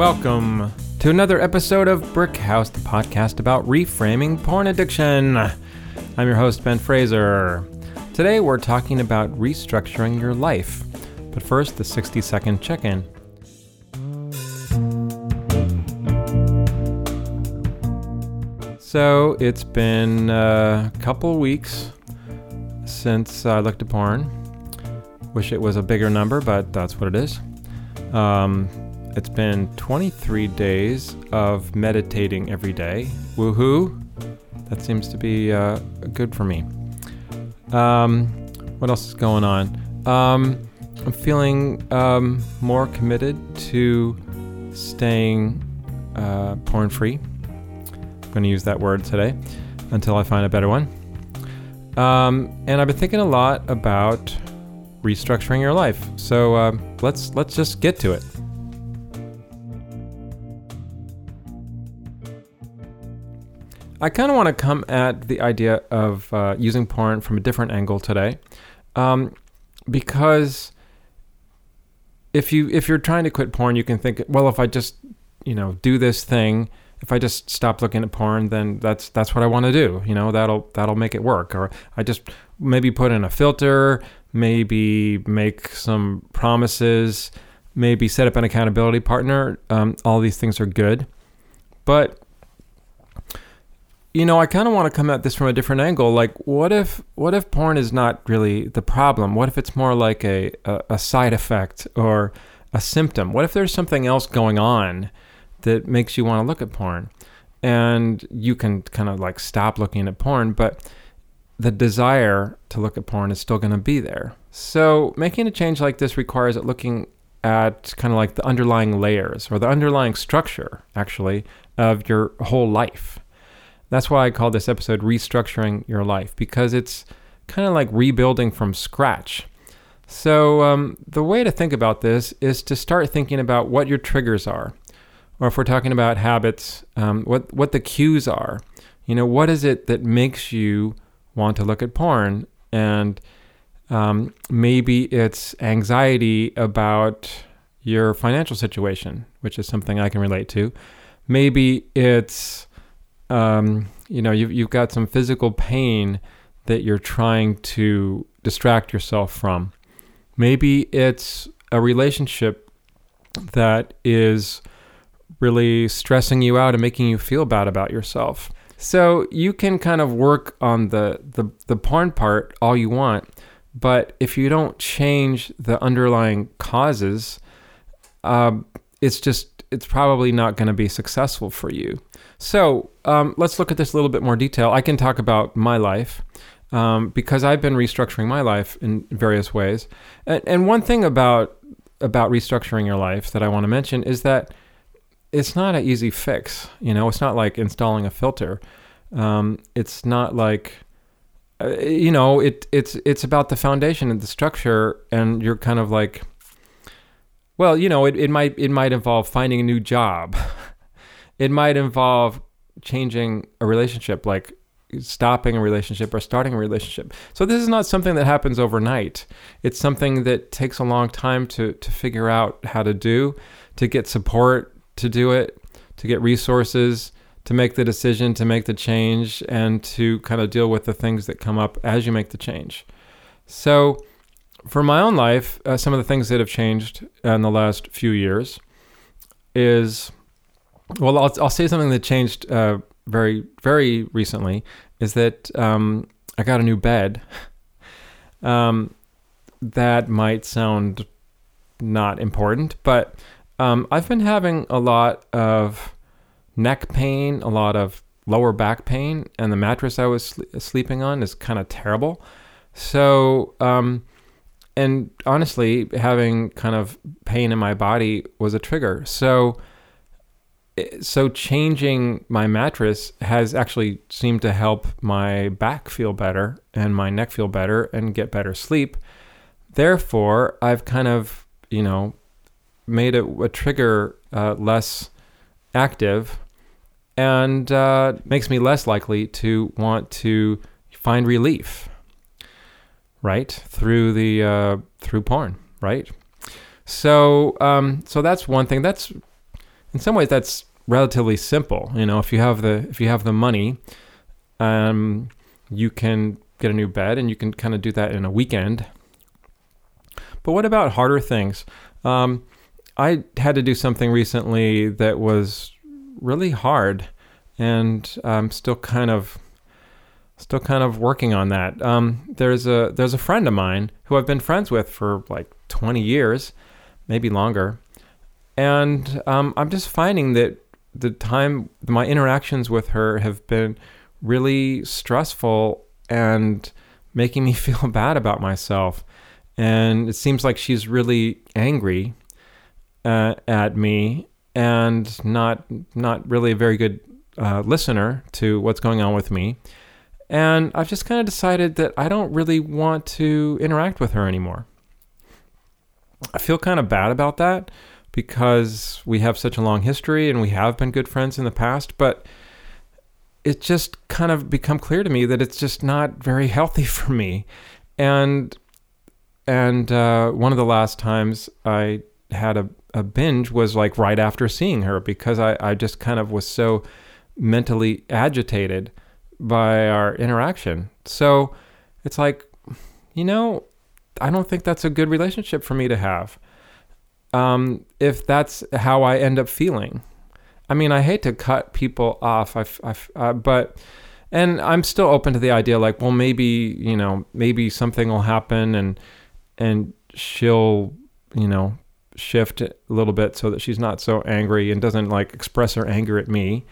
Welcome to another episode of Brick House, the podcast about reframing porn addiction. I'm your host, Ben Fraser. Today we're talking about restructuring your life. But first, the 60 second check in. So it's been a couple weeks since I looked at porn. Wish it was a bigger number, but that's what it is. Um, it's been 23 days of meditating every day. Woohoo! That seems to be uh, good for me. Um, what else is going on? Um, I'm feeling um, more committed to staying uh, porn free. I'm going to use that word today until I find a better one. Um, and I've been thinking a lot about restructuring your life. So uh, let's let's just get to it. I kind of want to come at the idea of uh, using porn from a different angle today, um, because if you if you're trying to quit porn, you can think, well, if I just you know do this thing, if I just stop looking at porn, then that's that's what I want to do. You know, that'll that'll make it work. Or I just maybe put in a filter, maybe make some promises, maybe set up an accountability partner. Um, all these things are good, but you know, I kind of want to come at this from a different angle. Like, what if what if porn is not really the problem? What if it's more like a, a, a side effect or a symptom? What if there's something else going on that makes you want to look at porn? And you can kind of like stop looking at porn, but the desire to look at porn is still going to be there. So, making a change like this requires it looking at kind of like the underlying layers or the underlying structure, actually, of your whole life. That's why I call this episode Restructuring Your Life, because it's kind of like rebuilding from scratch. So, um, the way to think about this is to start thinking about what your triggers are. Or if we're talking about habits, um, what, what the cues are. You know, what is it that makes you want to look at porn? And um, maybe it's anxiety about your financial situation, which is something I can relate to. Maybe it's um, you know, you've, you've got some physical pain that you're trying to distract yourself from. Maybe it's a relationship that is really stressing you out and making you feel bad about yourself. So you can kind of work on the, the, the porn part all you want, but if you don't change the underlying causes, uh, it's just, it's probably not going to be successful for you. So um, let's look at this a little bit more detail. I can talk about my life um, because I've been restructuring my life in various ways. And, and one thing about about restructuring your life that I want to mention is that it's not an easy fix. You know, it's not like installing a filter. Um, it's not like uh, you know, it it's it's about the foundation and the structure, and you're kind of like, well, you know, it, it might it might involve finding a new job. it might involve changing a relationship, like stopping a relationship or starting a relationship. So this is not something that happens overnight. It's something that takes a long time to to figure out how to do, to get support to do it, to get resources, to make the decision, to make the change and to kind of deal with the things that come up as you make the change. So for my own life, uh, some of the things that have changed in the last few years is well, I'll, I'll say something that changed uh, very, very recently is that um, I got a new bed. um, that might sound not important, but um, I've been having a lot of neck pain, a lot of lower back pain, and the mattress I was sl- sleeping on is kind of terrible. So, um, and honestly, having kind of pain in my body was a trigger. So, so changing my mattress has actually seemed to help my back feel better and my neck feel better and get better sleep. Therefore, I've kind of, you know, made it a trigger uh, less active and uh, makes me less likely to want to find relief, right? Through the uh, through porn, right? So um, so that's one thing. That's in some ways that's relatively simple. You know, if you have the if you have the money, um, you can get a new bed, and you can kind of do that in a weekend. But what about harder things? Um, I had to do something recently that was really hard, and I'm still kind of still kind of working on that. Um, there's a there's a friend of mine who I've been friends with for like 20 years, maybe longer, and um, I'm just finding that the time my interactions with her have been really stressful and making me feel bad about myself. And it seems like she's really angry uh, at me and not not really a very good uh, listener to what's going on with me. And I've just kind of decided that I don't really want to interact with her anymore. I feel kind of bad about that because we have such a long history and we have been good friends in the past, but it just kind of become clear to me that it's just not very healthy for me. And and uh, one of the last times I had a, a binge was like right after seeing her because I, I just kind of was so mentally agitated by our interaction. So it's like, you know, I don't think that's a good relationship for me to have. Um, if that's how I end up feeling. I mean, I hate to cut people off, I've, I, uh, but and I'm still open to the idea, like, well, maybe you know, maybe something will happen, and and she'll, you know, shift a little bit so that she's not so angry and doesn't like express her anger at me.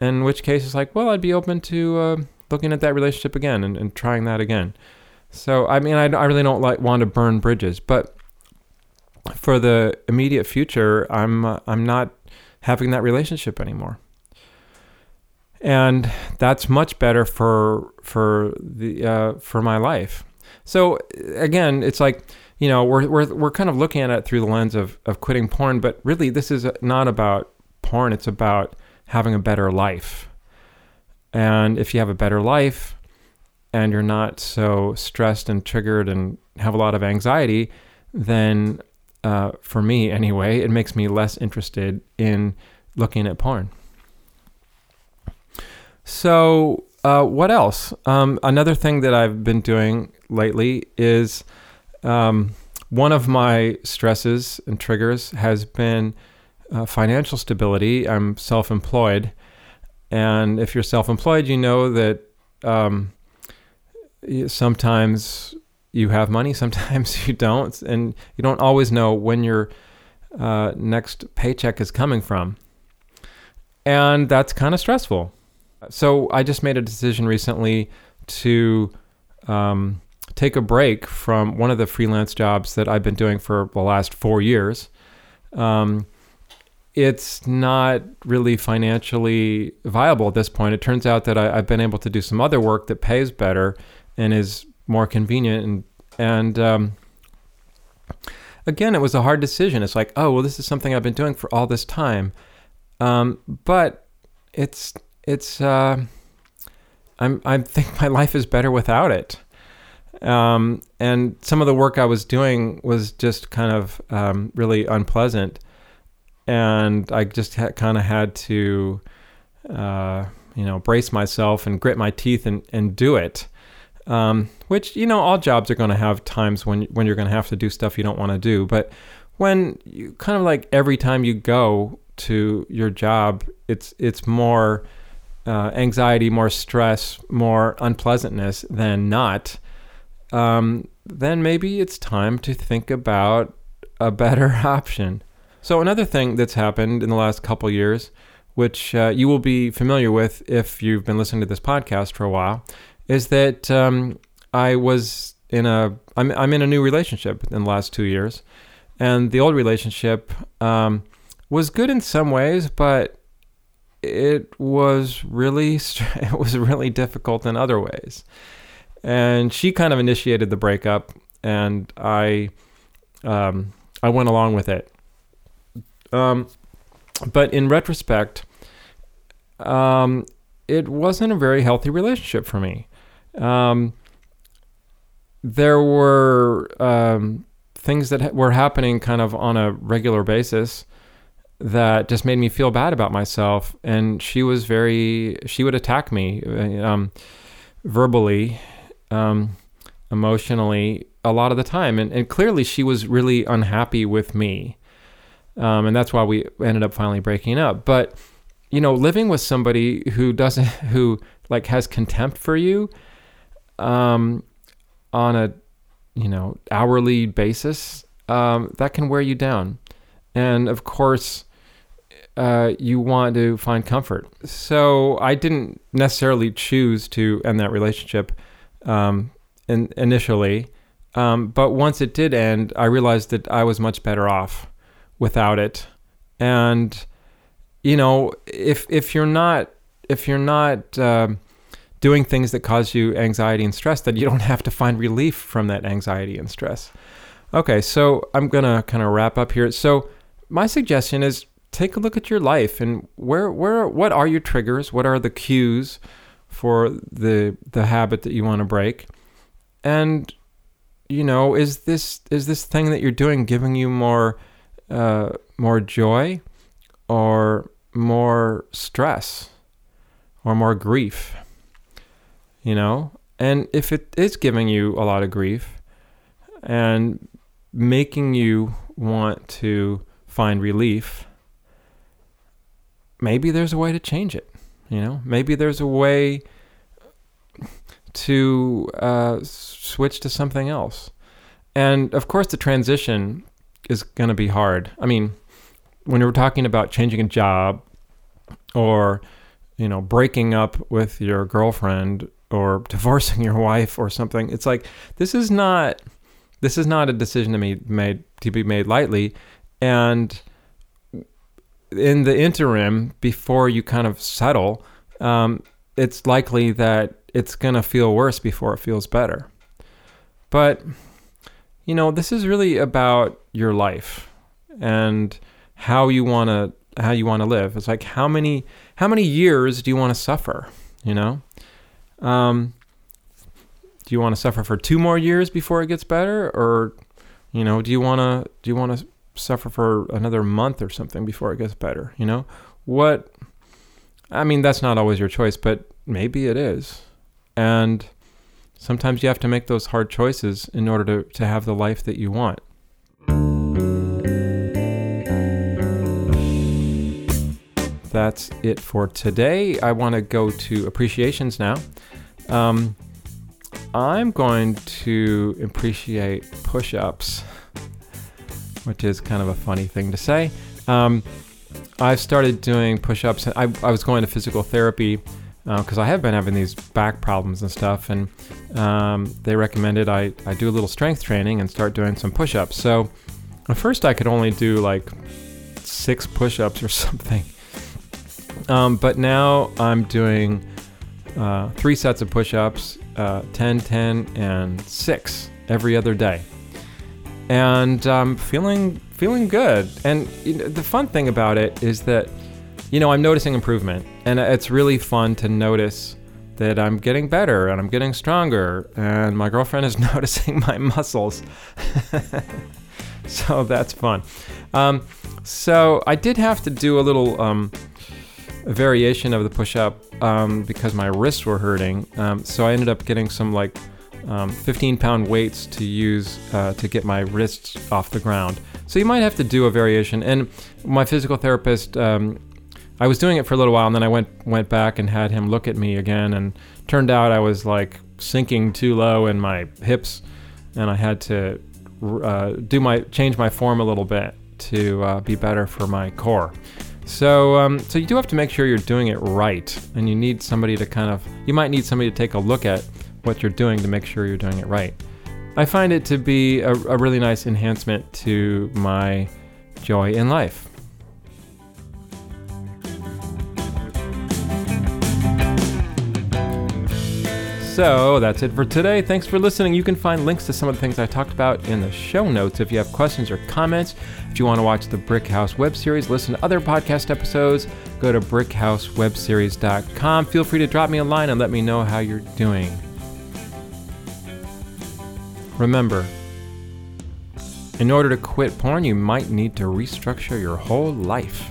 In which case, it's like, well, I'd be open to uh, looking at that relationship again and, and trying that again. So, I mean, I, I really don't like want to burn bridges, but for the immediate future, I'm uh, I'm not having that relationship anymore. And that's much better for for the uh, for my life. So again, it's like you know we're we're we're kind of looking at it through the lens of of quitting porn, but really this is not about porn. It's about having a better life. And if you have a better life, and you're not so stressed and triggered and have a lot of anxiety, then uh, for me anyway, it makes me less interested in looking at porn. So, uh, what else? Um, another thing that I've been doing lately is um, one of my stresses and triggers has been uh, financial stability. I'm self employed. And if you're self employed, you know that um, sometimes you have money, sometimes you don't, and you don't always know when your uh, next paycheck is coming from. And that's kind of stressful. So I just made a decision recently to um, take a break from one of the freelance jobs that I've been doing for the last four years. Um, it's not really financially viable at this point. It turns out that I, have been able to do some other work that pays better and is more convenient and and um, again, it was a hard decision. It's like, oh well, this is something I've been doing for all this time, um, but it's it's uh, I'm I think my life is better without it. Um, and some of the work I was doing was just kind of um, really unpleasant, and I just ha- kind of had to, uh, you know, brace myself and grit my teeth and, and do it. Um, which you know, all jobs are going to have times when when you're going to have to do stuff you don't want to do. But when you kind of like every time you go to your job, it's it's more uh, anxiety, more stress, more unpleasantness than not. Um, then maybe it's time to think about a better option. So another thing that's happened in the last couple years, which uh, you will be familiar with if you've been listening to this podcast for a while, is that um, I was in a I'm I'm in a new relationship in the last two years, and the old relationship um, was good in some ways, but it was really it was really difficult in other ways. And she kind of initiated the breakup, and I um, I went along with it. Um, but in retrospect, um, it wasn't a very healthy relationship for me um, there were um, things that were happening kind of on a regular basis that just made me feel bad about myself. And she was very, she would attack me uh, um, verbally, um, emotionally, a lot of the time. And, and clearly, she was really unhappy with me. Um, and that's why we ended up finally breaking up. But, you know, living with somebody who doesn't, who like has contempt for you um, on a, you know, hourly basis, um, that can wear you down. And of course, uh, you want to find comfort. So I didn't necessarily choose to end that relationship um, in, initially. Um, but once it did end, I realized that I was much better off without it. And you know, if if you're not if you're not uh, doing things that cause you anxiety and stress, then you don't have to find relief from that anxiety and stress. Okay, so I'm gonna kind of wrap up here. So my suggestion is take a look at your life and where where what are your triggers? What are the cues for the the habit that you want to break? And you know, is this is this thing that you're doing giving you more uh, more joy or more stress or more grief? You know, and if it is giving you a lot of grief and making you want to find relief, maybe there's a way to change it. You know, maybe there's a way to uh, switch to something else. And of course, the transition is going to be hard. I mean, when you're talking about changing a job or, you know, breaking up with your girlfriend or divorcing your wife or something, it's like this is not this is not a decision to be made to be made lightly. And in the interim, before you kind of settle, um, it's likely that it's going to feel worse before it feels better. But, you know, this is really about your life and how you want to how you want to live. It's like how many how many years do you want to suffer, you know? Um, do you want to suffer for two more years before it gets better or you know, do you want to do you want to suffer for another month or something before it gets better, you know? What I mean, that's not always your choice, but maybe it is. And sometimes you have to make those hard choices in order to, to have the life that you want. That's it for today. I want to go to appreciations now. Um, I'm going to appreciate push ups, which is kind of a funny thing to say. Um, I've started doing push ups. I, I was going to physical therapy because uh, I have been having these back problems and stuff, and um, they recommended I, I do a little strength training and start doing some push ups. So at first I could only do like six push ups or something. Um, but now I'm doing uh, three sets of push ups uh, 10, 10, and 6 every other day. And um, feeling feeling good. And you know, the fun thing about it is that, you know, I'm noticing improvement. And it's really fun to notice that I'm getting better and I'm getting stronger. And my girlfriend is noticing my muscles. so that's fun. Um, so I did have to do a little um, variation of the push up um, because my wrists were hurting. Um, so I ended up getting some like um, 15 pound weights to use uh, to get my wrists off the ground. So you might have to do a variation. And my physical therapist, um, I was doing it for a little while, and then I went went back and had him look at me again, and turned out I was like sinking too low in my hips, and I had to uh, do my change my form a little bit to uh, be better for my core. So, um, so you do have to make sure you're doing it right, and you need somebody to kind of, you might need somebody to take a look at what you're doing to make sure you're doing it right. I find it to be a, a really nice enhancement to my joy in life. So that's it for today. Thanks for listening. You can find links to some of the things I talked about in the show notes. If you have questions or comments, if you want to watch the Brick House web series, listen to other podcast episodes, go to brickhousewebseries.com. Feel free to drop me a line and let me know how you're doing. Remember, In order to quit porn, you might need to restructure your whole life.